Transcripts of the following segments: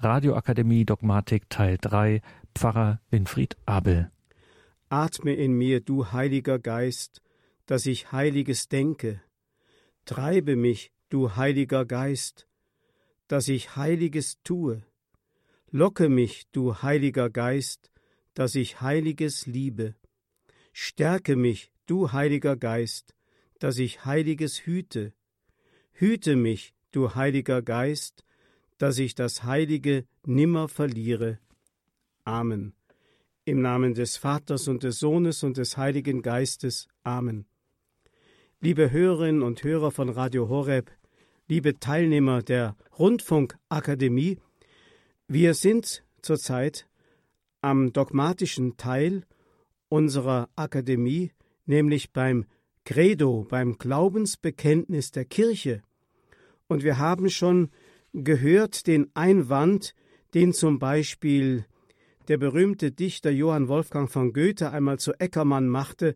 Radioakademie Dogmatik Teil 3 Pfarrer Winfried Abel. Atme in mir, du Heiliger Geist, dass ich Heiliges denke. Treibe mich, du Heiliger Geist, dass ich Heiliges tue. Locke mich, du Heiliger Geist, dass ich Heiliges liebe. Stärke mich, du Heiliger Geist, dass ich Heiliges hüte. Hüte mich, du Heiliger Geist, dass ich das Heilige nimmer verliere. Amen. Im Namen des Vaters und des Sohnes und des Heiligen Geistes. Amen. Liebe Hörerinnen und Hörer von Radio Horeb, liebe Teilnehmer der Rundfunkakademie, wir sind zurzeit am dogmatischen Teil unserer Akademie, nämlich beim Credo, beim Glaubensbekenntnis der Kirche. Und wir haben schon gehört den Einwand, den zum Beispiel der berühmte Dichter Johann Wolfgang von Goethe einmal zu Eckermann machte,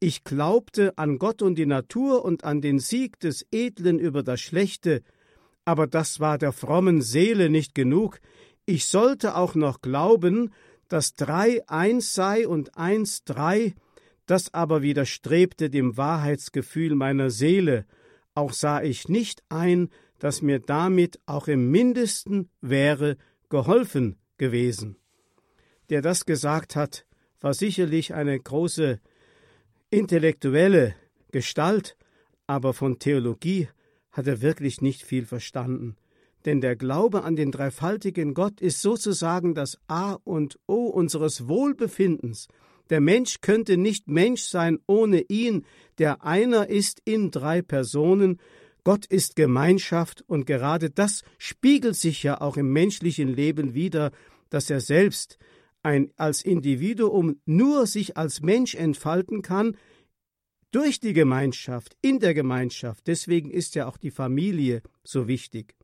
ich glaubte an Gott und die Natur und an den Sieg des Edlen über das Schlechte, aber das war der frommen Seele nicht genug, ich sollte auch noch glauben, dass drei eins sei und eins drei, das aber widerstrebte dem Wahrheitsgefühl meiner Seele, auch sah ich nicht ein, dass mir damit auch im mindesten wäre geholfen gewesen. Der das gesagt hat, war sicherlich eine große intellektuelle Gestalt, aber von Theologie hat er wirklich nicht viel verstanden. Denn der Glaube an den dreifaltigen Gott ist sozusagen das A und O unseres Wohlbefindens. Der Mensch könnte nicht Mensch sein ohne ihn, der einer ist in drei Personen, Gott ist Gemeinschaft und gerade das spiegelt sich ja auch im menschlichen Leben wider, dass er selbst ein als Individuum nur sich als Mensch entfalten kann durch die Gemeinschaft, in der Gemeinschaft. Deswegen ist ja auch die Familie so wichtig.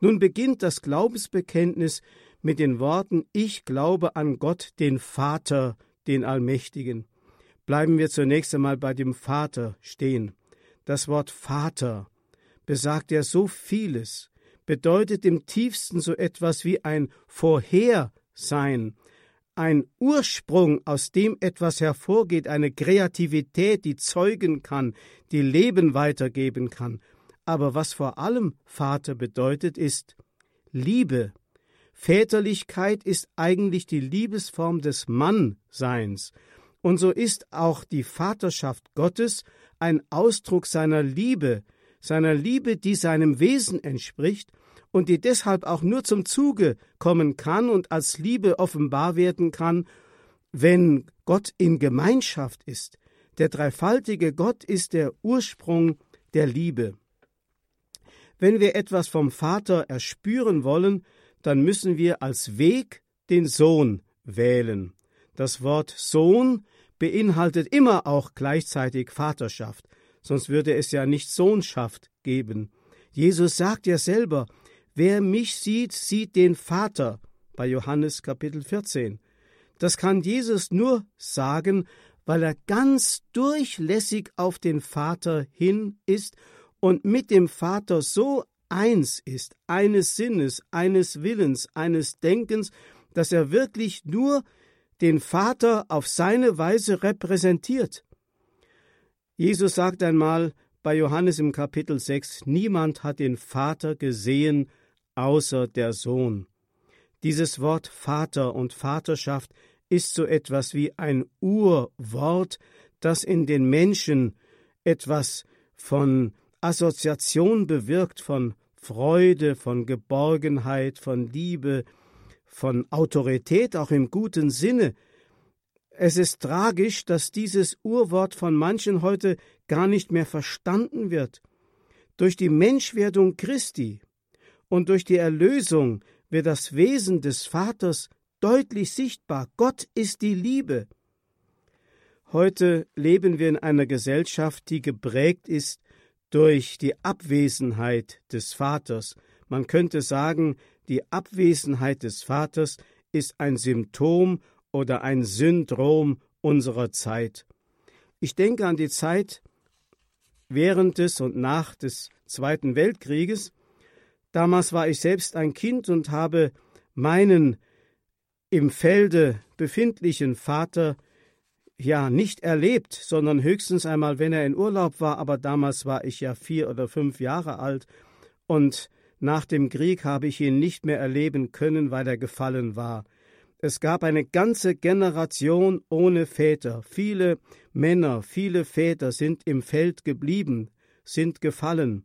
Nun beginnt das Glaubensbekenntnis mit den Worten Ich glaube an Gott, den Vater, den Allmächtigen. Bleiben wir zunächst einmal bei dem Vater stehen. Das Wort Vater besagt er so vieles, bedeutet im tiefsten so etwas wie ein Vorhersein, ein Ursprung, aus dem etwas hervorgeht, eine Kreativität, die zeugen kann, die Leben weitergeben kann. Aber was vor allem Vater bedeutet, ist Liebe. Väterlichkeit ist eigentlich die Liebesform des Mannseins. Und so ist auch die Vaterschaft Gottes ein Ausdruck seiner Liebe, seiner Liebe, die seinem Wesen entspricht und die deshalb auch nur zum Zuge kommen kann und als Liebe offenbar werden kann, wenn Gott in Gemeinschaft ist. Der dreifaltige Gott ist der Ursprung der Liebe. Wenn wir etwas vom Vater erspüren wollen, dann müssen wir als Weg den Sohn wählen. Das Wort Sohn beinhaltet immer auch gleichzeitig Vaterschaft sonst würde es ja nicht Sohnschaft geben. Jesus sagt ja selber, wer mich sieht, sieht den Vater bei Johannes Kapitel 14. Das kann Jesus nur sagen, weil er ganz durchlässig auf den Vater hin ist und mit dem Vater so eins ist, eines Sinnes, eines Willens, eines Denkens, dass er wirklich nur den Vater auf seine Weise repräsentiert. Jesus sagt einmal bei Johannes im Kapitel 6, niemand hat den Vater gesehen außer der Sohn. Dieses Wort Vater und Vaterschaft ist so etwas wie ein Urwort, das in den Menschen etwas von Assoziation bewirkt, von Freude, von Geborgenheit, von Liebe, von Autorität, auch im guten Sinne, es ist tragisch, dass dieses Urwort von manchen heute gar nicht mehr verstanden wird. Durch die Menschwerdung Christi und durch die Erlösung wird das Wesen des Vaters deutlich sichtbar. Gott ist die Liebe. Heute leben wir in einer Gesellschaft, die geprägt ist durch die Abwesenheit des Vaters. Man könnte sagen, die Abwesenheit des Vaters ist ein Symptom oder ein Syndrom unserer Zeit. Ich denke an die Zeit während des und nach des Zweiten Weltkrieges. Damals war ich selbst ein Kind und habe meinen im Felde befindlichen Vater ja nicht erlebt, sondern höchstens einmal, wenn er in Urlaub war, aber damals war ich ja vier oder fünf Jahre alt, und nach dem Krieg habe ich ihn nicht mehr erleben können, weil er gefallen war. Es gab eine ganze Generation ohne Väter. Viele Männer, viele Väter sind im Feld geblieben, sind gefallen.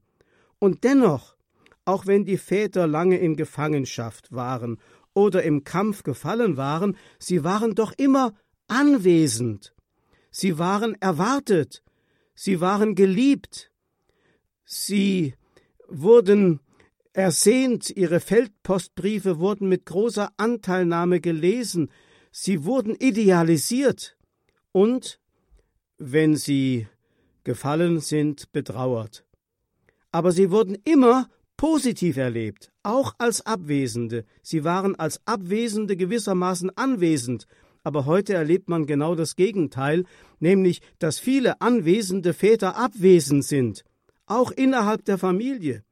Und dennoch, auch wenn die Väter lange in Gefangenschaft waren oder im Kampf gefallen waren, sie waren doch immer anwesend. Sie waren erwartet. Sie waren geliebt. Sie wurden ersehnt, ihre Feldpostbriefe wurden mit großer Anteilnahme gelesen, sie wurden idealisiert und, wenn sie gefallen sind, betrauert. Aber sie wurden immer positiv erlebt, auch als Abwesende. Sie waren als Abwesende gewissermaßen anwesend, aber heute erlebt man genau das Gegenteil, nämlich dass viele anwesende Väter abwesend sind, auch innerhalb der Familie.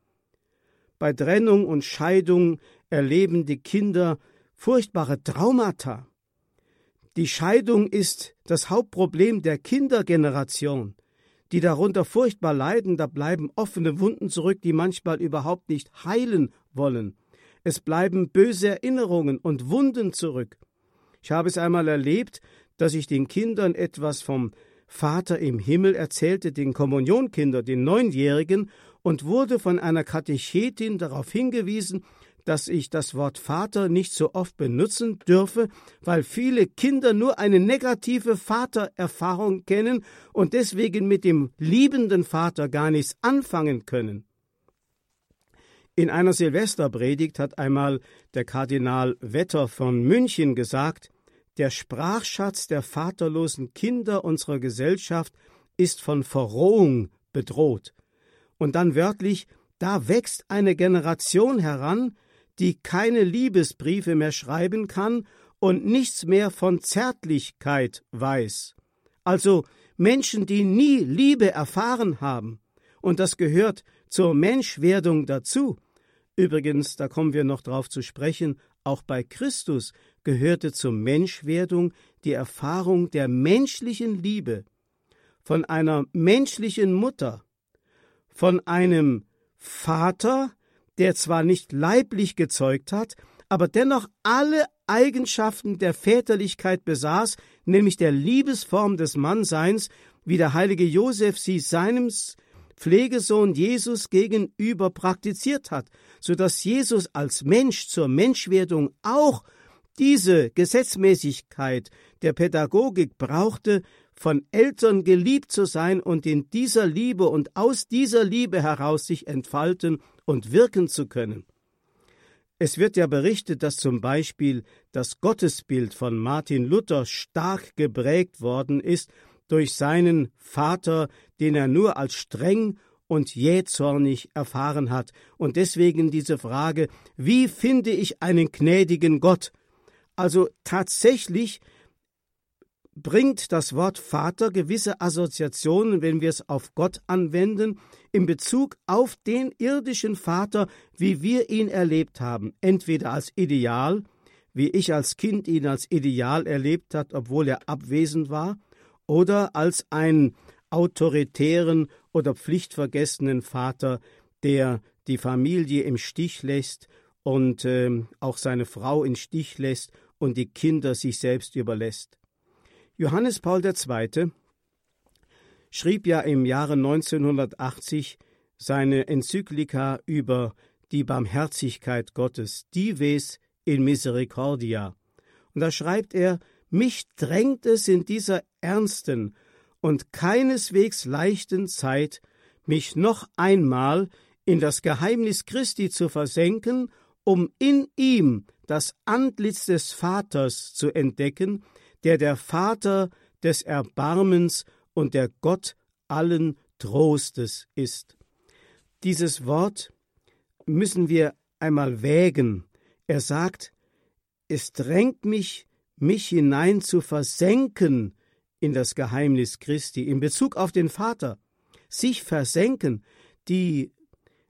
Bei Trennung und Scheidung erleben die Kinder furchtbare Traumata. Die Scheidung ist das Hauptproblem der Kindergeneration, die darunter furchtbar leiden, da bleiben offene Wunden zurück, die manchmal überhaupt nicht heilen wollen. Es bleiben böse Erinnerungen und Wunden zurück. Ich habe es einmal erlebt, dass ich den Kindern etwas vom Vater im Himmel erzählte, den Kommunionkindern, den Neunjährigen, und wurde von einer Katechetin darauf hingewiesen, dass ich das Wort Vater nicht so oft benutzen dürfe, weil viele Kinder nur eine negative Vatererfahrung kennen und deswegen mit dem liebenden Vater gar nichts anfangen können. In einer Silvesterpredigt hat einmal der Kardinal Wetter von München gesagt, der Sprachschatz der vaterlosen Kinder unserer Gesellschaft ist von Verrohung bedroht. Und dann wörtlich, da wächst eine Generation heran, die keine Liebesbriefe mehr schreiben kann und nichts mehr von Zärtlichkeit weiß. Also Menschen, die nie Liebe erfahren haben. Und das gehört zur Menschwerdung dazu. Übrigens, da kommen wir noch drauf zu sprechen, auch bei Christus gehörte zur Menschwerdung die Erfahrung der menschlichen Liebe von einer menschlichen Mutter, von einem Vater, der zwar nicht leiblich gezeugt hat, aber dennoch alle Eigenschaften der Väterlichkeit besaß, nämlich der Liebesform des Mannseins, wie der heilige Josef sie seinem Pflegesohn Jesus gegenüber praktiziert hat, so dass Jesus als Mensch zur Menschwerdung auch diese Gesetzmäßigkeit der Pädagogik brauchte, von Eltern geliebt zu sein und in dieser Liebe und aus dieser Liebe heraus sich entfalten und wirken zu können. Es wird ja berichtet, dass zum Beispiel das Gottesbild von Martin Luther stark geprägt worden ist durch seinen Vater, den er nur als streng und jähzornig erfahren hat. Und deswegen diese Frage, wie finde ich einen gnädigen Gott? Also tatsächlich bringt das Wort Vater gewisse Assoziationen, wenn wir es auf Gott anwenden, in Bezug auf den irdischen Vater, wie wir ihn erlebt haben, entweder als Ideal, wie ich als Kind ihn als Ideal erlebt hat, obwohl er abwesend war, oder als einen autoritären oder pflichtvergessenen Vater, der die Familie im Stich lässt und äh, auch seine Frau im Stich lässt und die Kinder sich selbst überlässt. Johannes Paul II. schrieb ja im Jahre 1980 seine Enzyklika über die Barmherzigkeit Gottes, Dives in Misericordia. Und da schreibt er, mich drängt es in dieser ernsten und keineswegs leichten Zeit, mich noch einmal in das Geheimnis Christi zu versenken, um in ihm das Antlitz des Vaters zu entdecken, der der Vater des Erbarmens und der Gott allen Trostes ist. Dieses Wort müssen wir einmal wägen. Er sagt, es drängt mich, mich hinein zu versenken in das Geheimnis Christi in Bezug auf den Vater. Sich versenken. Die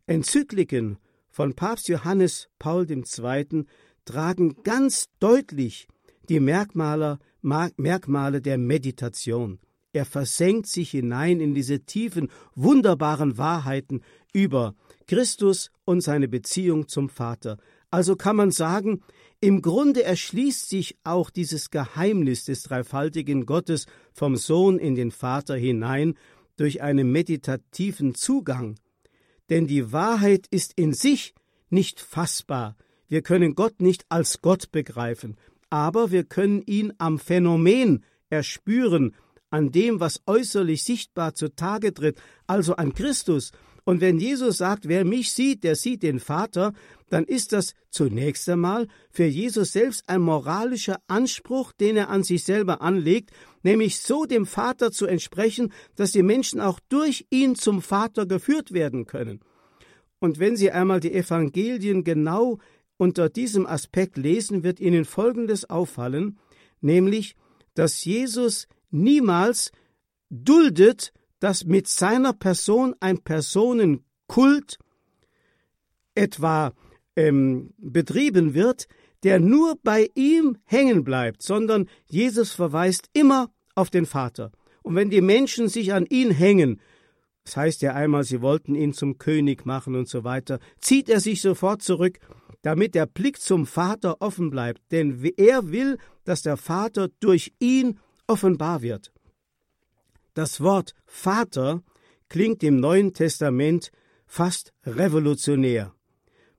Enzykliken von Papst Johannes Paul II. tragen ganz deutlich die Merkmale, Merkmale der Meditation. Er versenkt sich hinein in diese tiefen, wunderbaren Wahrheiten über Christus und seine Beziehung zum Vater. Also kann man sagen, im Grunde erschließt sich auch dieses Geheimnis des dreifaltigen Gottes vom Sohn in den Vater hinein durch einen meditativen Zugang. Denn die Wahrheit ist in sich nicht fassbar. Wir können Gott nicht als Gott begreifen, aber wir können ihn am Phänomen erspüren, an dem, was äußerlich sichtbar zutage tritt, also an Christus, und wenn Jesus sagt, wer mich sieht, der sieht den Vater, dann ist das zunächst einmal für Jesus selbst ein moralischer Anspruch, den er an sich selber anlegt, nämlich so dem Vater zu entsprechen, dass die Menschen auch durch ihn zum Vater geführt werden können. Und wenn Sie einmal die Evangelien genau unter diesem Aspekt lesen, wird Ihnen Folgendes auffallen, nämlich, dass Jesus niemals duldet, dass mit seiner Person ein Personenkult etwa ähm, betrieben wird, der nur bei ihm hängen bleibt, sondern Jesus verweist immer auf den Vater. Und wenn die Menschen sich an ihn hängen, das heißt ja einmal, sie wollten ihn zum König machen und so weiter, zieht er sich sofort zurück, damit der Blick zum Vater offen bleibt, denn er will, dass der Vater durch ihn offenbar wird. Das Wort Vater klingt im Neuen Testament fast revolutionär.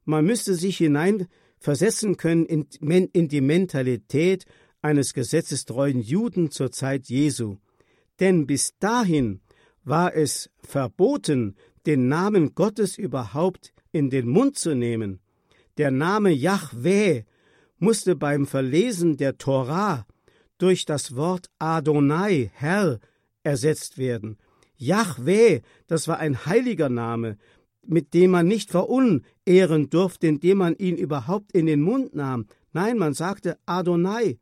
Man müsste sich hineinversetzen können in, die Mentalität eines gesetzestreuen Juden zur Zeit Jesu. Denn bis dahin war es verboten, den Namen Gottes überhaupt in den Mund zu nehmen. Der Name Yahweh musste beim Verlesen der Torah durch das Wort Adonai, Herr, ersetzt werden. Yahweh, das war ein heiliger Name, mit dem man nicht verunehren durfte, indem man ihn überhaupt in den Mund nahm. Nein, man sagte Adonai.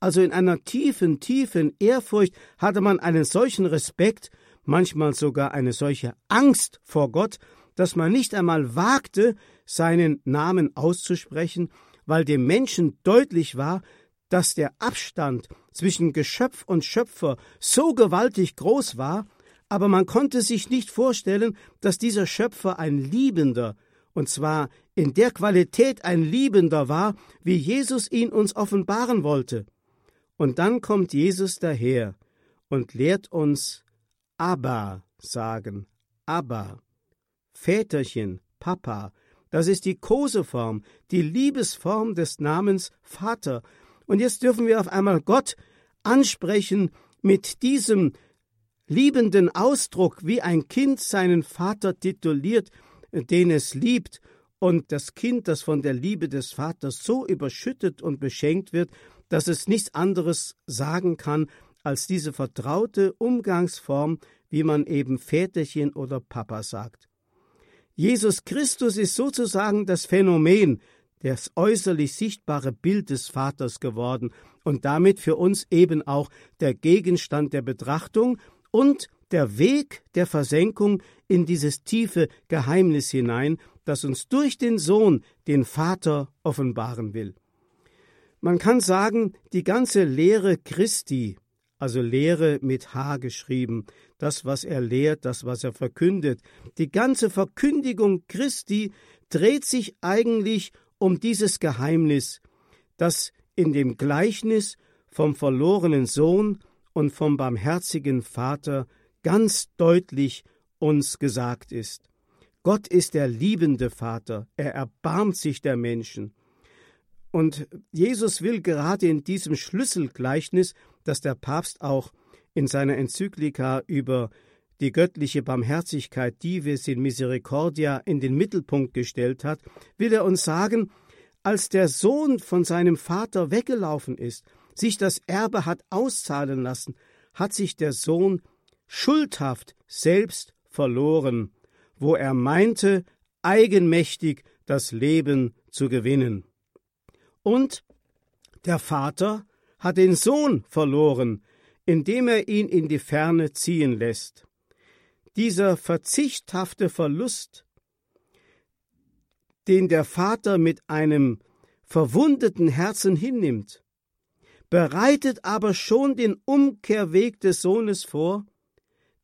Also in einer tiefen, tiefen Ehrfurcht hatte man einen solchen Respekt, manchmal sogar eine solche Angst vor Gott, dass man nicht einmal wagte, seinen Namen auszusprechen, weil dem Menschen deutlich war, dass der Abstand zwischen Geschöpf und Schöpfer so gewaltig groß war, aber man konnte sich nicht vorstellen, dass dieser Schöpfer ein Liebender, und zwar in der Qualität ein Liebender war, wie Jesus ihn uns offenbaren wollte. Und dann kommt Jesus daher und lehrt uns Abba sagen, Abba, Väterchen, Papa, das ist die Koseform, die Liebesform des Namens Vater, und jetzt dürfen wir auf einmal Gott ansprechen mit diesem liebenden Ausdruck, wie ein Kind seinen Vater tituliert, den es liebt, und das Kind, das von der Liebe des Vaters so überschüttet und beschenkt wird, dass es nichts anderes sagen kann als diese vertraute Umgangsform, wie man eben Väterchen oder Papa sagt. Jesus Christus ist sozusagen das Phänomen, das äußerlich sichtbare Bild des Vaters geworden und damit für uns eben auch der Gegenstand der Betrachtung und der Weg der Versenkung in dieses tiefe Geheimnis hinein, das uns durch den Sohn den Vater offenbaren will. Man kann sagen, die ganze Lehre Christi, also Lehre mit H geschrieben, das, was er lehrt, das, was er verkündet, die ganze Verkündigung Christi dreht sich eigentlich um dieses Geheimnis, das in dem Gleichnis vom verlorenen Sohn und vom barmherzigen Vater ganz deutlich uns gesagt ist. Gott ist der liebende Vater, er erbarmt sich der Menschen. Und Jesus will gerade in diesem Schlüsselgleichnis, das der Papst auch in seiner Enzyklika über die göttliche Barmherzigkeit Dives in Misericordia in den Mittelpunkt gestellt hat, will er uns sagen, als der Sohn von seinem Vater weggelaufen ist, sich das Erbe hat auszahlen lassen, hat sich der Sohn schuldhaft selbst verloren, wo er meinte, eigenmächtig das Leben zu gewinnen. Und der Vater hat den Sohn verloren, indem er ihn in die Ferne ziehen lässt. Dieser verzichthafte Verlust den der Vater mit einem verwundeten Herzen hinnimmt, bereitet aber schon den Umkehrweg des Sohnes vor,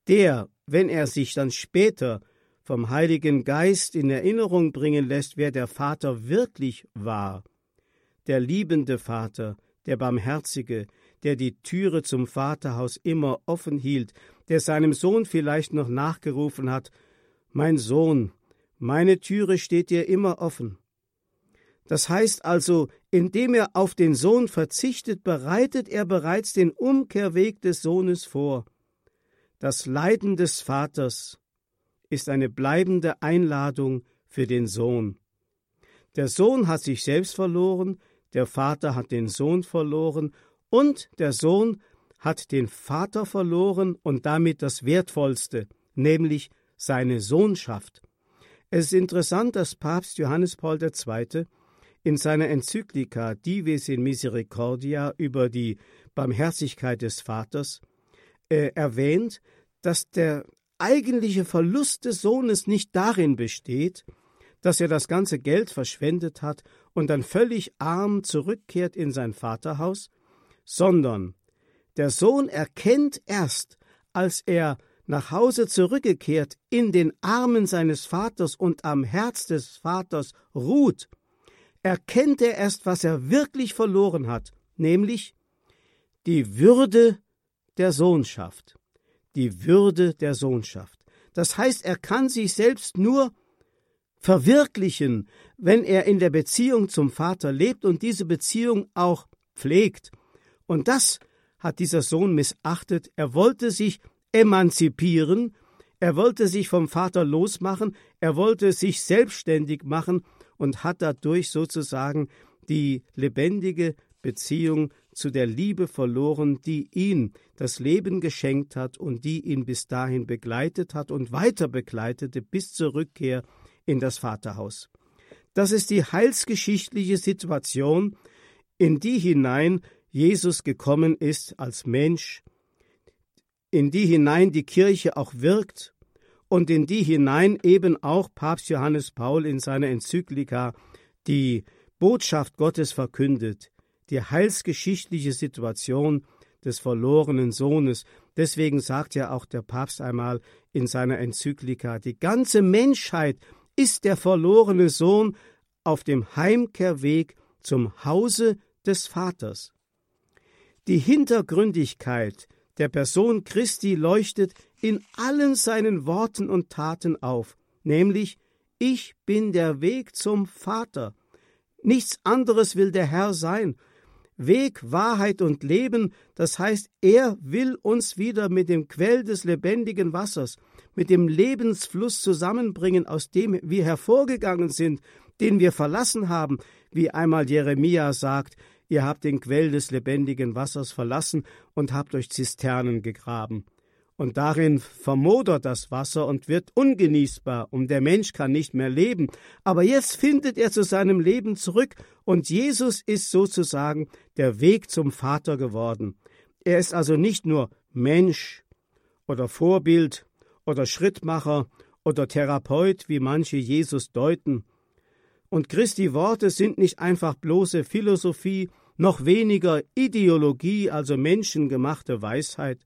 der, wenn er sich dann später vom Heiligen Geist in Erinnerung bringen lässt, wer der Vater wirklich war, der liebende Vater, der Barmherzige, der die Türe zum Vaterhaus immer offen hielt, der seinem Sohn vielleicht noch nachgerufen hat Mein Sohn, meine Türe steht dir immer offen. Das heißt also, indem er auf den Sohn verzichtet, bereitet er bereits den Umkehrweg des Sohnes vor. Das Leiden des Vaters ist eine bleibende Einladung für den Sohn. Der Sohn hat sich selbst verloren, der Vater hat den Sohn verloren und der Sohn hat den Vater verloren und damit das Wertvollste, nämlich seine Sohnschaft. Es ist interessant, dass Papst Johannes Paul II. in seiner Enzyklika Dives in Misericordia über die Barmherzigkeit des Vaters äh, erwähnt, dass der eigentliche Verlust des Sohnes nicht darin besteht, dass er das ganze Geld verschwendet hat und dann völlig arm zurückkehrt in sein Vaterhaus, sondern der Sohn erkennt erst, als er nach Hause zurückgekehrt in den Armen seines Vaters und am Herz des Vaters ruht, erkennt er erst, was er wirklich verloren hat, nämlich die Würde der Sohnschaft. Die Würde der Sohnschaft. Das heißt, er kann sich selbst nur verwirklichen, wenn er in der Beziehung zum Vater lebt und diese Beziehung auch pflegt. Und das hat dieser Sohn missachtet. Er wollte sich emanzipieren, er wollte sich vom Vater losmachen, er wollte sich selbstständig machen und hat dadurch sozusagen die lebendige Beziehung zu der Liebe verloren, die ihn das Leben geschenkt hat und die ihn bis dahin begleitet hat und weiter begleitete bis zur Rückkehr in das Vaterhaus. Das ist die heilsgeschichtliche Situation, in die hinein Jesus gekommen ist als Mensch, in die hinein die Kirche auch wirkt und in die hinein eben auch Papst Johannes Paul in seiner Enzyklika die Botschaft Gottes verkündet, die heilsgeschichtliche Situation des verlorenen Sohnes. Deswegen sagt ja auch der Papst einmal in seiner Enzyklika, die ganze Menschheit ist der verlorene Sohn auf dem Heimkehrweg zum Hause des Vaters. Die Hintergründigkeit der Person Christi leuchtet in allen seinen Worten und Taten auf, nämlich Ich bin der Weg zum Vater. Nichts anderes will der Herr sein. Weg, Wahrheit und Leben, das heißt, er will uns wieder mit dem Quell des lebendigen Wassers, mit dem Lebensfluss zusammenbringen, aus dem wir hervorgegangen sind, den wir verlassen haben, wie einmal Jeremia sagt, ihr habt den Quell des lebendigen Wassers verlassen und habt euch Zisternen gegraben. Und darin vermodert das Wasser und wird ungenießbar, und der Mensch kann nicht mehr leben. Aber jetzt findet er zu seinem Leben zurück, und Jesus ist sozusagen der Weg zum Vater geworden. Er ist also nicht nur Mensch oder Vorbild oder Schrittmacher oder Therapeut, wie manche Jesus deuten. Und Christi Worte sind nicht einfach bloße Philosophie noch weniger Ideologie, also menschengemachte Weisheit.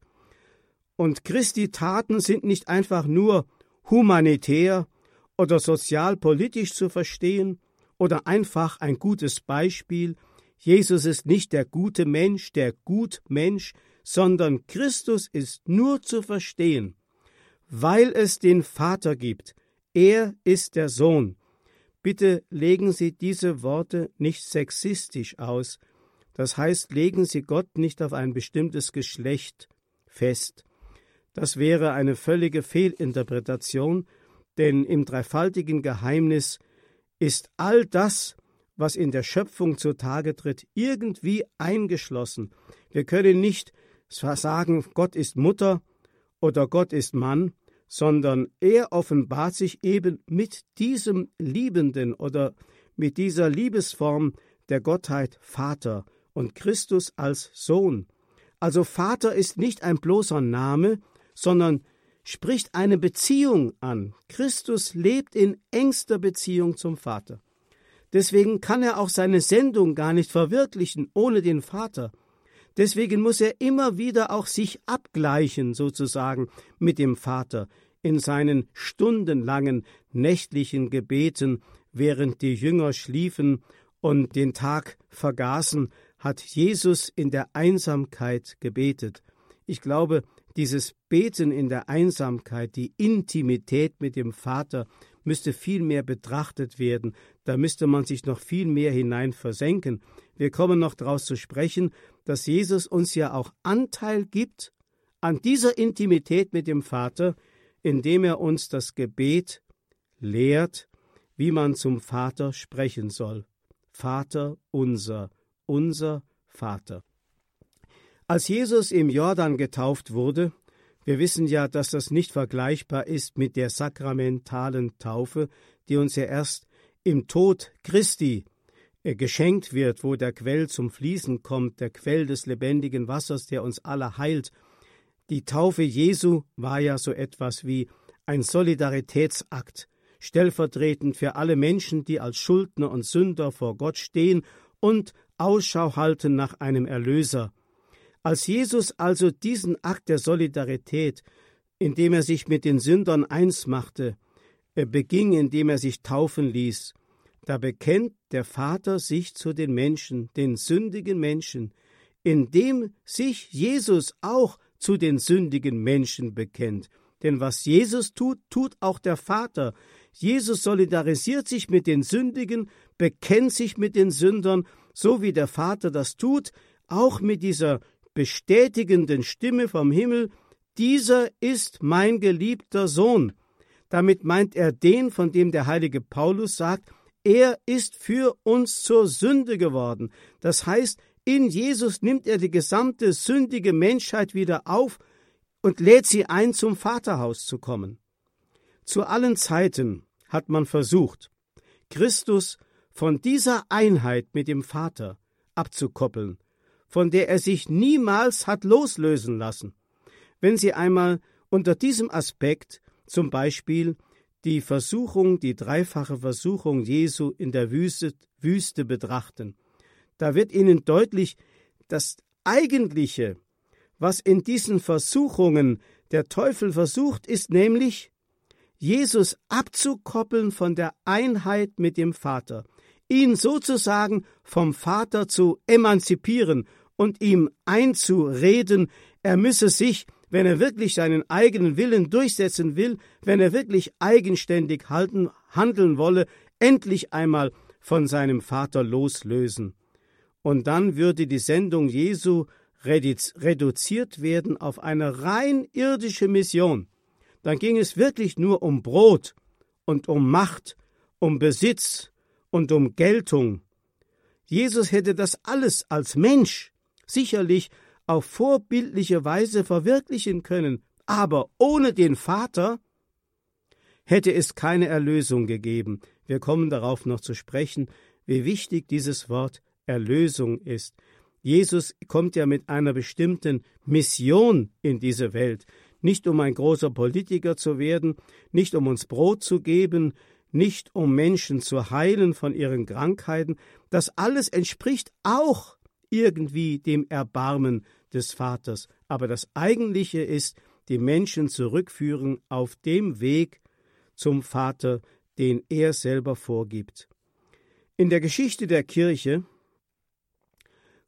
Und Christi Taten sind nicht einfach nur humanitär oder sozialpolitisch zu verstehen oder einfach ein gutes Beispiel. Jesus ist nicht der gute Mensch, der Gutmensch, sondern Christus ist nur zu verstehen, weil es den Vater gibt. Er ist der Sohn. Bitte legen Sie diese Worte nicht sexistisch aus, das heißt, legen Sie Gott nicht auf ein bestimmtes Geschlecht fest. Das wäre eine völlige Fehlinterpretation, denn im dreifaltigen Geheimnis ist all das, was in der Schöpfung zutage tritt, irgendwie eingeschlossen. Wir können nicht sagen, Gott ist Mutter oder Gott ist Mann, sondern er offenbart sich eben mit diesem Liebenden oder mit dieser Liebesform der Gottheit Vater und Christus als Sohn. Also Vater ist nicht ein bloßer Name, sondern spricht eine Beziehung an. Christus lebt in engster Beziehung zum Vater. Deswegen kann er auch seine Sendung gar nicht verwirklichen ohne den Vater. Deswegen muss er immer wieder auch sich abgleichen, sozusagen, mit dem Vater in seinen stundenlangen nächtlichen Gebeten, während die Jünger schliefen und den Tag vergaßen, hat Jesus in der Einsamkeit gebetet. Ich glaube, dieses Beten in der Einsamkeit, die Intimität mit dem Vater, müsste viel mehr betrachtet werden, da müsste man sich noch viel mehr hinein versenken. Wir kommen noch daraus zu sprechen, dass Jesus uns ja auch Anteil gibt an dieser Intimität mit dem Vater, indem er uns das Gebet lehrt, wie man zum Vater sprechen soll. Vater unser, unser Vater. Als Jesus im Jordan getauft wurde, wir wissen ja, dass das nicht vergleichbar ist mit der sakramentalen Taufe, die uns ja erst im Tod Christi geschenkt wird, wo der Quell zum Fließen kommt, der Quell des lebendigen Wassers, der uns alle heilt. Die Taufe Jesu war ja so etwas wie ein Solidaritätsakt, stellvertretend für alle Menschen, die als Schuldner und Sünder vor Gott stehen und Ausschau halten nach einem Erlöser. Als Jesus also diesen Akt der Solidarität, indem er sich mit den Sündern eins machte, beging, indem er sich taufen ließ, da bekennt der Vater sich zu den Menschen, den sündigen Menschen, indem sich Jesus auch zu den sündigen Menschen bekennt. Denn was Jesus tut, tut auch der Vater. Jesus solidarisiert sich mit den Sündigen, bekennt sich mit den Sündern, so wie der Vater das tut, auch mit dieser bestätigenden Stimme vom Himmel, dieser ist mein geliebter Sohn. Damit meint er den, von dem der heilige Paulus sagt, er ist für uns zur Sünde geworden. Das heißt, in Jesus nimmt er die gesamte sündige Menschheit wieder auf und lädt sie ein, zum Vaterhaus zu kommen. Zu allen Zeiten hat man versucht, Christus von dieser Einheit mit dem Vater abzukoppeln, von der er sich niemals hat loslösen lassen. Wenn Sie einmal unter diesem Aspekt zum Beispiel die Versuchung, die dreifache Versuchung Jesu in der Wüste, Wüste betrachten, da wird Ihnen deutlich, das Eigentliche, was in diesen Versuchungen der Teufel versucht, ist nämlich, Jesus abzukoppeln von der Einheit mit dem Vater, ihn sozusagen vom Vater zu emanzipieren und ihm einzureden, er müsse sich, wenn er wirklich seinen eigenen Willen durchsetzen will, wenn er wirklich eigenständig halten, handeln wolle, endlich einmal von seinem Vater loslösen. Und dann würde die Sendung Jesu reduziert werden auf eine rein irdische Mission. Dann ging es wirklich nur um Brot und um Macht, um Besitz und um Geltung. Jesus hätte das alles als Mensch sicherlich auf vorbildliche Weise verwirklichen können, aber ohne den Vater hätte es keine Erlösung gegeben. Wir kommen darauf noch zu sprechen, wie wichtig dieses Wort Erlösung ist. Jesus kommt ja mit einer bestimmten Mission in diese Welt, nicht um ein großer Politiker zu werden, nicht um uns Brot zu geben, nicht um Menschen zu heilen von ihren Krankheiten, das alles entspricht auch irgendwie dem Erbarmen des Vaters. Aber das Eigentliche ist, die Menschen zurückführen auf dem Weg zum Vater, den er selber vorgibt. In der Geschichte der Kirche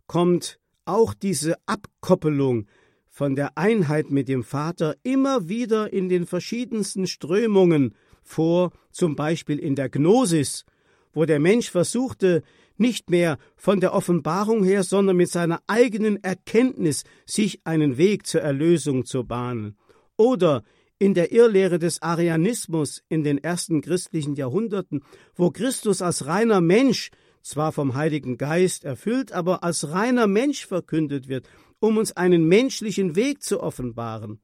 kommt auch diese Abkoppelung von der Einheit mit dem Vater immer wieder in den verschiedensten Strömungen vor, zum Beispiel in der Gnosis, wo der Mensch versuchte, nicht mehr von der Offenbarung her, sondern mit seiner eigenen Erkenntnis sich einen Weg zur Erlösung zu bahnen. Oder in der Irrlehre des Arianismus in den ersten christlichen Jahrhunderten, wo Christus als reiner Mensch, zwar vom Heiligen Geist erfüllt, aber als reiner Mensch verkündet wird, um uns einen menschlichen Weg zu offenbaren.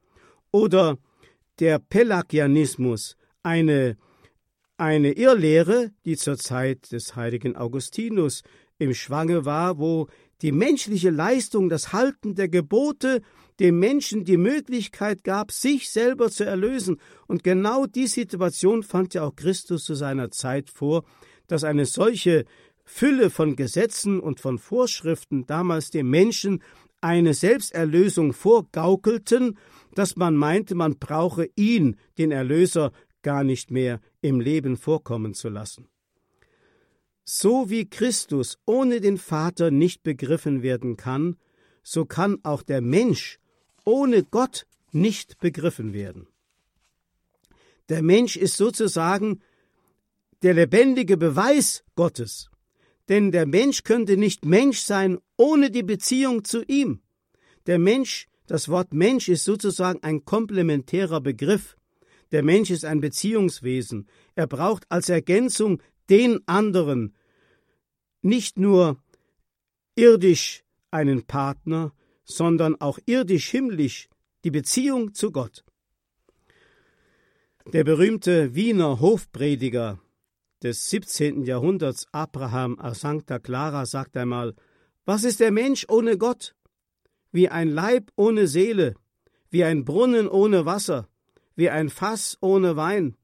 Oder der Pelagianismus, eine eine Irrlehre, die zur Zeit des heiligen Augustinus im Schwange war, wo die menschliche Leistung, das Halten der Gebote dem Menschen die Möglichkeit gab, sich selber zu erlösen. Und genau die Situation fand ja auch Christus zu seiner Zeit vor, dass eine solche Fülle von Gesetzen und von Vorschriften damals dem Menschen eine Selbsterlösung vorgaukelten, dass man meinte, man brauche ihn, den Erlöser, gar nicht mehr im Leben vorkommen zu lassen. So wie Christus ohne den Vater nicht begriffen werden kann, so kann auch der Mensch ohne Gott nicht begriffen werden. Der Mensch ist sozusagen der lebendige Beweis Gottes, denn der Mensch könnte nicht Mensch sein ohne die Beziehung zu ihm. Der Mensch, das Wort Mensch ist sozusagen ein komplementärer Begriff. Der Mensch ist ein Beziehungswesen. Er braucht als Ergänzung den anderen, nicht nur irdisch einen Partner, sondern auch irdisch-himmlisch die Beziehung zu Gott. Der berühmte Wiener Hofprediger des 17. Jahrhunderts, Abraham a Sancta Clara, sagt einmal: Was ist der Mensch ohne Gott? Wie ein Leib ohne Seele, wie ein Brunnen ohne Wasser, wie ein Fass ohne Wein,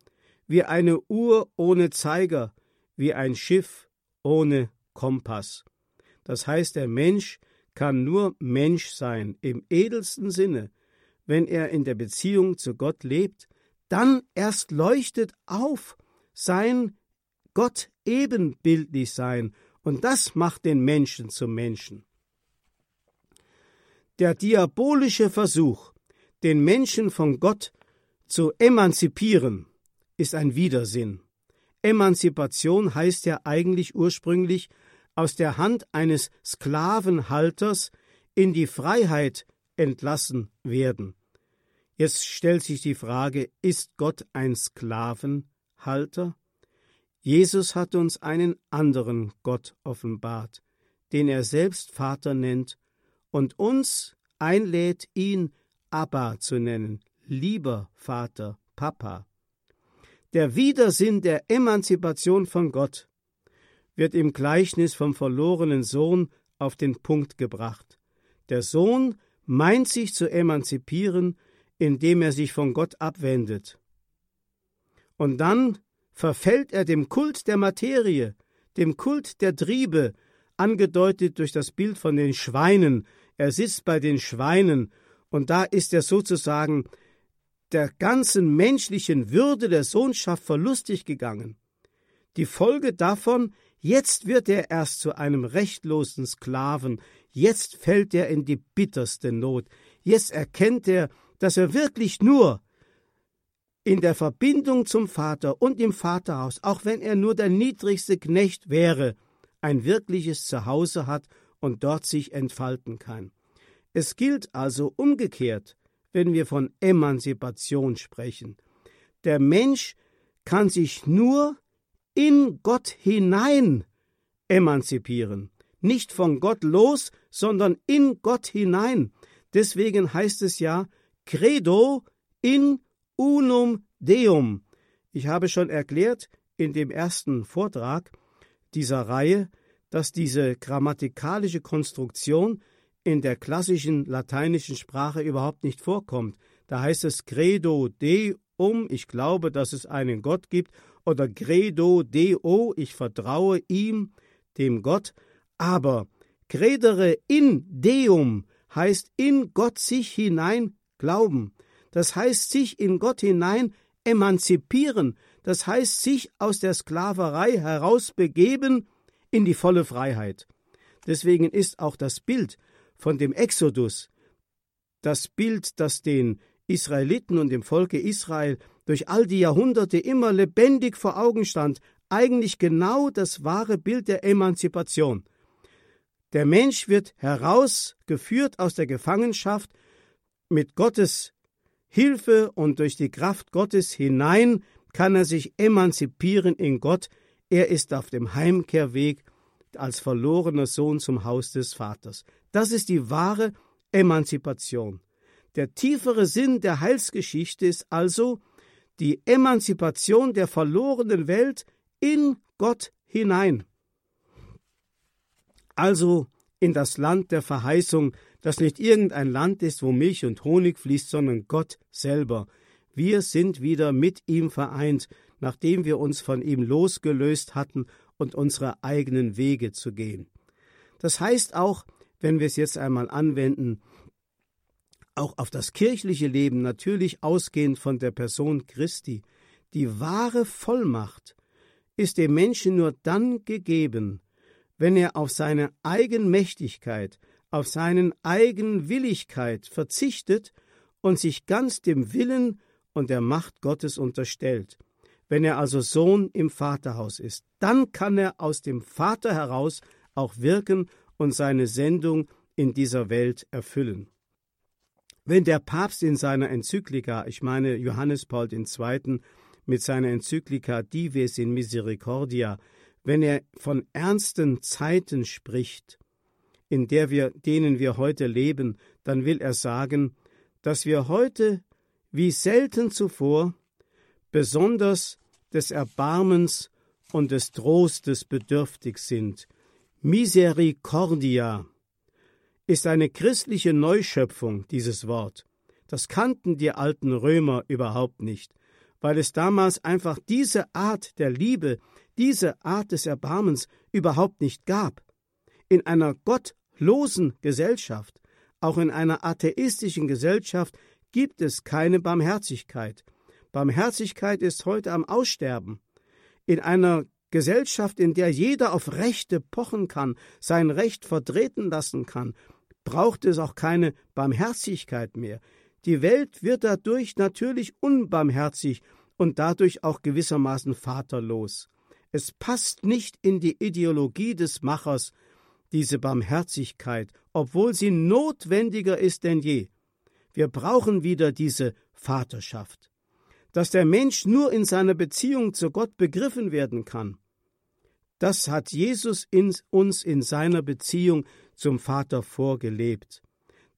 wie eine Uhr ohne Zeiger, wie ein Schiff ohne Kompass. Das heißt, der Mensch kann nur Mensch sein im edelsten Sinne, wenn er in der Beziehung zu Gott lebt, dann erst leuchtet auf sein Gott ebenbildlich sein, und das macht den Menschen zum Menschen. Der diabolische Versuch, den Menschen von Gott zu emanzipieren, ist ein Widersinn. Emanzipation heißt ja eigentlich ursprünglich aus der Hand eines Sklavenhalters in die Freiheit entlassen werden. Jetzt stellt sich die Frage, ist Gott ein Sklavenhalter? Jesus hat uns einen anderen Gott offenbart, den er selbst Vater nennt und uns einlädt, ihn Abba zu nennen, lieber Vater, Papa. Der Widersinn der Emanzipation von Gott wird im Gleichnis vom verlorenen Sohn auf den Punkt gebracht. Der Sohn meint sich zu emanzipieren, indem er sich von Gott abwendet. Und dann verfällt er dem Kult der Materie, dem Kult der Triebe, angedeutet durch das Bild von den Schweinen. Er sitzt bei den Schweinen, und da ist er sozusagen der ganzen menschlichen Würde der Sohnschaft verlustig gegangen. Die Folge davon, jetzt wird er erst zu einem rechtlosen Sklaven, jetzt fällt er in die bitterste Not, jetzt erkennt er, dass er wirklich nur in der Verbindung zum Vater und im Vaterhaus, auch wenn er nur der niedrigste Knecht wäre, ein wirkliches Zuhause hat und dort sich entfalten kann. Es gilt also umgekehrt, wenn wir von Emanzipation sprechen. Der Mensch kann sich nur in Gott hinein emanzipieren, nicht von Gott los, sondern in Gott hinein. Deswegen heißt es ja Credo in unum Deum. Ich habe schon erklärt in dem ersten Vortrag dieser Reihe, dass diese grammatikalische Konstruktion in der klassischen lateinischen Sprache überhaupt nicht vorkommt. Da heißt es Credo Deum, ich glaube, dass es einen Gott gibt, oder Credo Deo, ich vertraue ihm, dem Gott, aber credere in Deum heißt in Gott sich hinein glauben. Das heißt sich in Gott hinein emanzipieren, das heißt sich aus der Sklaverei herausbegeben in die volle Freiheit. Deswegen ist auch das Bild von dem Exodus, das Bild, das den Israeliten und dem Volke Israel durch all die Jahrhunderte immer lebendig vor Augen stand, eigentlich genau das wahre Bild der Emanzipation. Der Mensch wird herausgeführt aus der Gefangenschaft mit Gottes Hilfe und durch die Kraft Gottes hinein kann er sich emanzipieren in Gott. Er ist auf dem Heimkehrweg als verlorener Sohn zum Haus des Vaters. Das ist die wahre Emanzipation. Der tiefere Sinn der Heilsgeschichte ist also die Emanzipation der verlorenen Welt in Gott hinein. Also in das Land der Verheißung, das nicht irgendein Land ist, wo Milch und Honig fließt, sondern Gott selber. Wir sind wieder mit ihm vereint, nachdem wir uns von ihm losgelöst hatten und unsere eigenen Wege zu gehen. Das heißt auch, wenn wir es jetzt einmal anwenden, auch auf das kirchliche Leben natürlich ausgehend von der Person Christi, die wahre Vollmacht ist dem Menschen nur dann gegeben, wenn er auf seine Eigenmächtigkeit, auf seinen Eigenwilligkeit verzichtet und sich ganz dem Willen und der Macht Gottes unterstellt. Wenn er also Sohn im Vaterhaus ist, dann kann er aus dem Vater heraus auch wirken und seine Sendung in dieser Welt erfüllen. Wenn der Papst in seiner Enzyklika, ich meine Johannes Paul II., mit seiner Enzyklika Dives in Misericordia, wenn er von ernsten Zeiten spricht, in der wir, denen wir heute leben, dann will er sagen, dass wir heute wie selten zuvor besonders des Erbarmens und des Trostes bedürftig sind. Misericordia ist eine christliche Neuschöpfung, dieses Wort. Das kannten die alten Römer überhaupt nicht, weil es damals einfach diese Art der Liebe, diese Art des Erbarmens überhaupt nicht gab. In einer gottlosen Gesellschaft, auch in einer atheistischen Gesellschaft, gibt es keine Barmherzigkeit. Barmherzigkeit ist heute am Aussterben. In einer Gesellschaft, in der jeder auf Rechte pochen kann, sein Recht vertreten lassen kann, braucht es auch keine Barmherzigkeit mehr. Die Welt wird dadurch natürlich unbarmherzig und dadurch auch gewissermaßen vaterlos. Es passt nicht in die Ideologie des Machers, diese Barmherzigkeit, obwohl sie notwendiger ist denn je. Wir brauchen wieder diese Vaterschaft. Dass der Mensch nur in seiner Beziehung zu Gott begriffen werden kann, das hat Jesus in uns in seiner Beziehung zum Vater vorgelebt.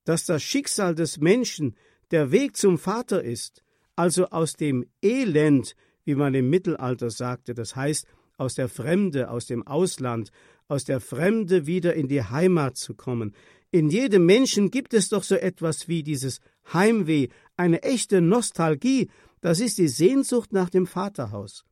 Dass das Schicksal des Menschen der Weg zum Vater ist, also aus dem Elend, wie man im Mittelalter sagte, das heißt aus der Fremde, aus dem Ausland, aus der Fremde wieder in die Heimat zu kommen. In jedem Menschen gibt es doch so etwas wie dieses Heimweh, eine echte Nostalgie, das ist die Sehnsucht nach dem Vaterhaus,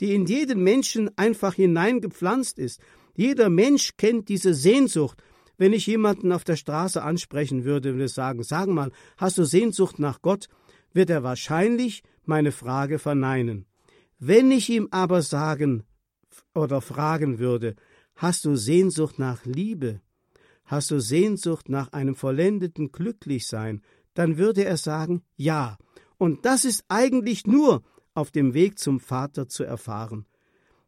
die in jeden Menschen einfach hineingepflanzt ist. Jeder Mensch kennt diese Sehnsucht, wenn ich jemanden auf der Straße ansprechen würde und sagen, sag mal, hast du Sehnsucht nach Gott, wird er wahrscheinlich meine Frage verneinen. Wenn ich ihm aber sagen oder fragen würde, hast du Sehnsucht nach Liebe, hast du Sehnsucht nach einem vollendeten Glücklichsein, dann würde er sagen, ja, und das ist eigentlich nur auf dem Weg zum Vater zu erfahren.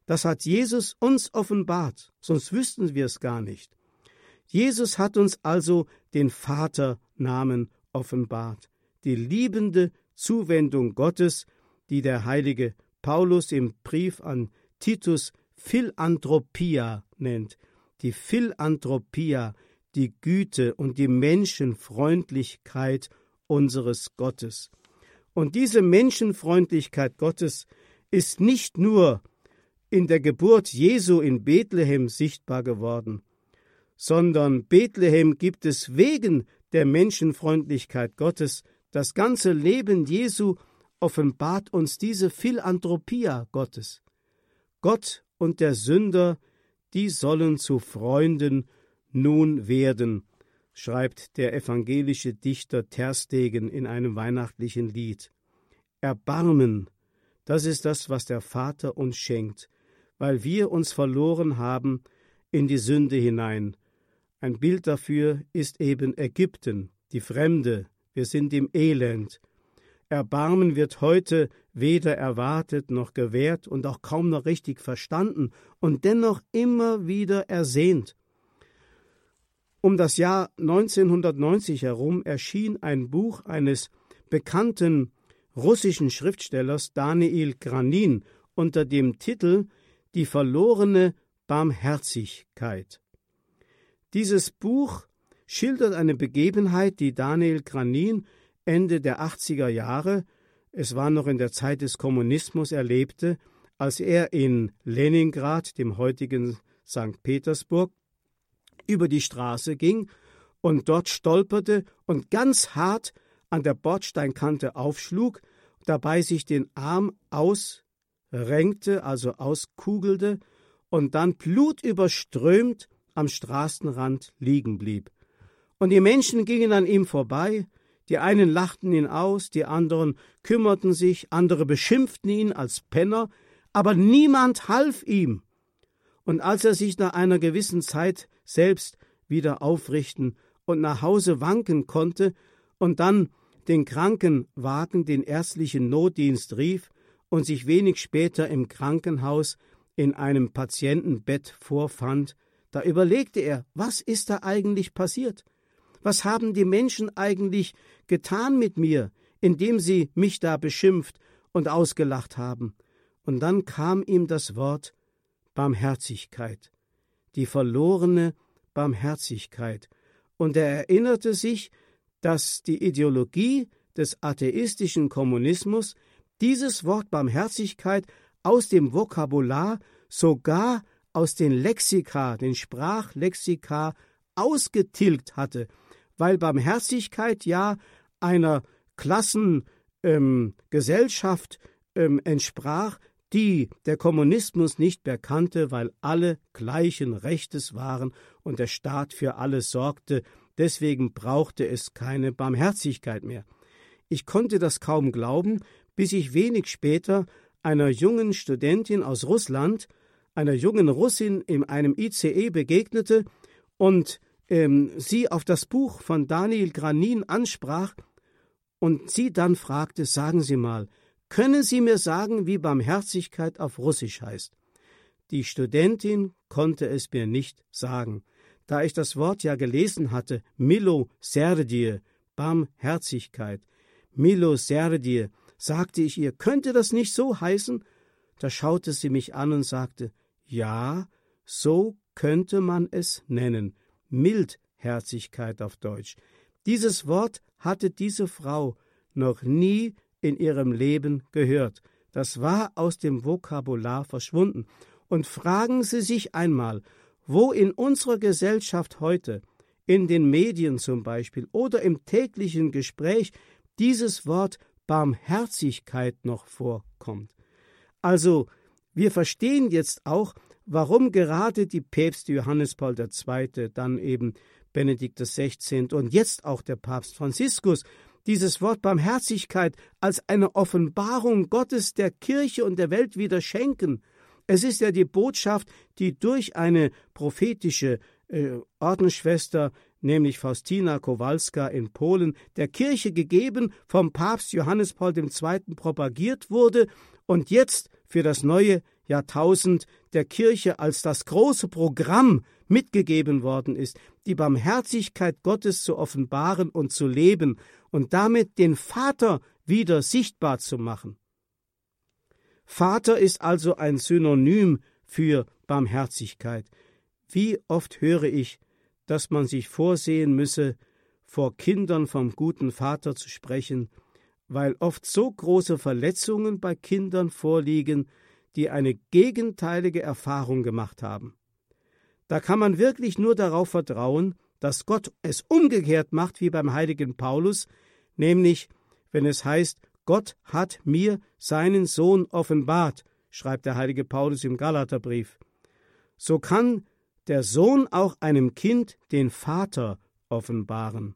Das hat Jesus uns offenbart, sonst wüssten wir es gar nicht. Jesus hat uns also den Vaternamen offenbart, die liebende Zuwendung Gottes, die der heilige Paulus im Brief an Titus Philanthropia nennt, die Philanthropia, die Güte und die Menschenfreundlichkeit unseres Gottes. Und diese Menschenfreundlichkeit Gottes ist nicht nur in der Geburt Jesu in Bethlehem sichtbar geworden, sondern Bethlehem gibt es wegen der Menschenfreundlichkeit Gottes. Das ganze Leben Jesu offenbart uns diese Philanthropia Gottes. Gott und der Sünder, die sollen zu Freunden nun werden, schreibt der evangelische Dichter Terstegen in einem weihnachtlichen Lied. Erbarmen, das ist das, was der Vater uns schenkt, weil wir uns verloren haben in die Sünde hinein, ein Bild dafür ist eben Ägypten, die Fremde, wir sind im Elend. Erbarmen wird heute weder erwartet noch gewährt und auch kaum noch richtig verstanden und dennoch immer wieder ersehnt. Um das Jahr 1990 herum erschien ein Buch eines bekannten russischen Schriftstellers Daniel Granin unter dem Titel Die verlorene Barmherzigkeit. Dieses Buch schildert eine Begebenheit, die Daniel Granin Ende der 80er Jahre, es war noch in der Zeit des Kommunismus, erlebte, als er in Leningrad, dem heutigen St. Petersburg, über die Straße ging und dort stolperte und ganz hart an der Bordsteinkante aufschlug, dabei sich den Arm ausrenkte, also auskugelte und dann blutüberströmt am Straßenrand liegen blieb. Und die Menschen gingen an ihm vorbei, die einen lachten ihn aus, die anderen kümmerten sich, andere beschimpften ihn als Penner, aber niemand half ihm. Und als er sich nach einer gewissen Zeit selbst wieder aufrichten und nach Hause wanken konnte und dann den Krankenwagen, den ärztlichen Notdienst rief und sich wenig später im Krankenhaus in einem Patientenbett vorfand, da überlegte er, was ist da eigentlich passiert? Was haben die Menschen eigentlich getan mit mir, indem sie mich da beschimpft und ausgelacht haben? Und dann kam ihm das Wort Barmherzigkeit, die verlorene Barmherzigkeit, und er erinnerte sich, dass die Ideologie des atheistischen Kommunismus dieses Wort Barmherzigkeit aus dem Vokabular, sogar aus den Lexika, den Sprachlexika ausgetilgt hatte, weil Barmherzigkeit ja einer Klassengesellschaft ähm, ähm, entsprach, die der Kommunismus nicht mehr kannte, weil alle gleichen Rechtes waren und der Staat für alle sorgte, deswegen brauchte es keine Barmherzigkeit mehr. Ich konnte das kaum glauben, bis ich wenig später einer jungen Studentin aus Russland, einer jungen Russin in einem ICE begegnete und ähm, sie auf das Buch von Daniel Granin ansprach und sie dann fragte, sagen Sie mal, können Sie mir sagen, wie Barmherzigkeit auf Russisch heißt? Die Studentin konnte es mir nicht sagen. Da ich das Wort ja gelesen hatte, Milo Serdie, Barmherzigkeit, Milo Serdie, sagte ich ihr, könnte das nicht so heißen? Da schaute sie mich an und sagte, ja, so könnte man es nennen. Mildherzigkeit auf Deutsch. Dieses Wort hatte diese Frau noch nie in ihrem Leben gehört. Das war aus dem Vokabular verschwunden. Und fragen Sie sich einmal, wo in unserer Gesellschaft heute, in den Medien zum Beispiel oder im täglichen Gespräch, dieses Wort Barmherzigkeit noch vorkommt. Also, wir verstehen jetzt auch, warum gerade die Päpste Johannes Paul II., dann eben Benedikt XVI. und jetzt auch der Papst Franziskus dieses Wort Barmherzigkeit als eine Offenbarung Gottes der Kirche und der Welt wieder schenken. Es ist ja die Botschaft, die durch eine prophetische äh, Ordensschwester, nämlich Faustina Kowalska in Polen, der Kirche gegeben, vom Papst Johannes Paul II. propagiert wurde und jetzt für das neue Jahrtausend der Kirche als das große Programm mitgegeben worden ist, die Barmherzigkeit Gottes zu offenbaren und zu leben und damit den Vater wieder sichtbar zu machen. Vater ist also ein Synonym für Barmherzigkeit. Wie oft höre ich, dass man sich vorsehen müsse, vor Kindern vom guten Vater zu sprechen, weil oft so große Verletzungen bei Kindern vorliegen, die eine gegenteilige Erfahrung gemacht haben. Da kann man wirklich nur darauf vertrauen, dass Gott es umgekehrt macht wie beim heiligen Paulus, nämlich wenn es heißt, Gott hat mir seinen Sohn offenbart, schreibt der heilige Paulus im Galaterbrief. So kann der Sohn auch einem Kind den Vater offenbaren.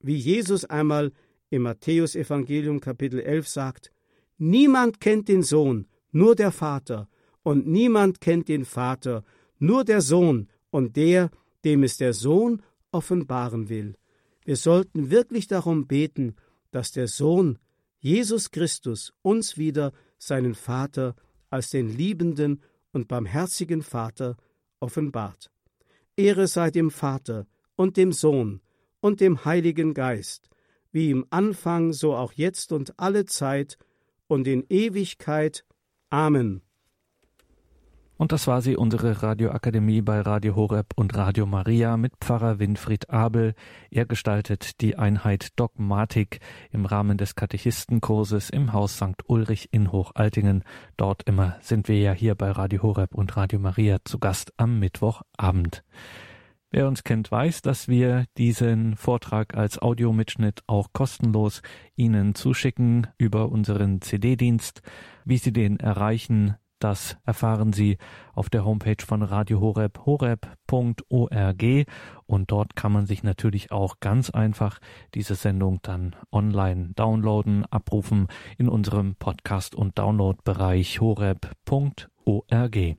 Wie Jesus einmal im Matthäusevangelium Kapitel 11 sagt, Niemand kennt den Sohn, nur der Vater, und niemand kennt den Vater, nur der Sohn und der, dem es der Sohn offenbaren will. Wir sollten wirklich darum beten, dass der Sohn Jesus Christus uns wieder seinen Vater als den liebenden und barmherzigen Vater offenbart. Ehre sei dem Vater und dem Sohn und dem Heiligen Geist, wie im Anfang so auch jetzt und alle Zeit und in Ewigkeit. Amen. Und das war sie, unsere Radioakademie bei Radio Horeb und Radio Maria mit Pfarrer Winfried Abel. Er gestaltet die Einheit Dogmatik im Rahmen des Katechistenkurses im Haus St. Ulrich in Hochaltingen. Dort immer sind wir ja hier bei Radio Horeb und Radio Maria zu Gast am Mittwochabend. Wer uns kennt, weiß, dass wir diesen Vortrag als Audiomitschnitt auch kostenlos Ihnen zuschicken über unseren CD-Dienst. Wie Sie den erreichen, Das erfahren Sie auf der Homepage von Radio Horeb, horeb.org. Und dort kann man sich natürlich auch ganz einfach diese Sendung dann online downloaden, abrufen in unserem Podcast- und Downloadbereich horeb.org.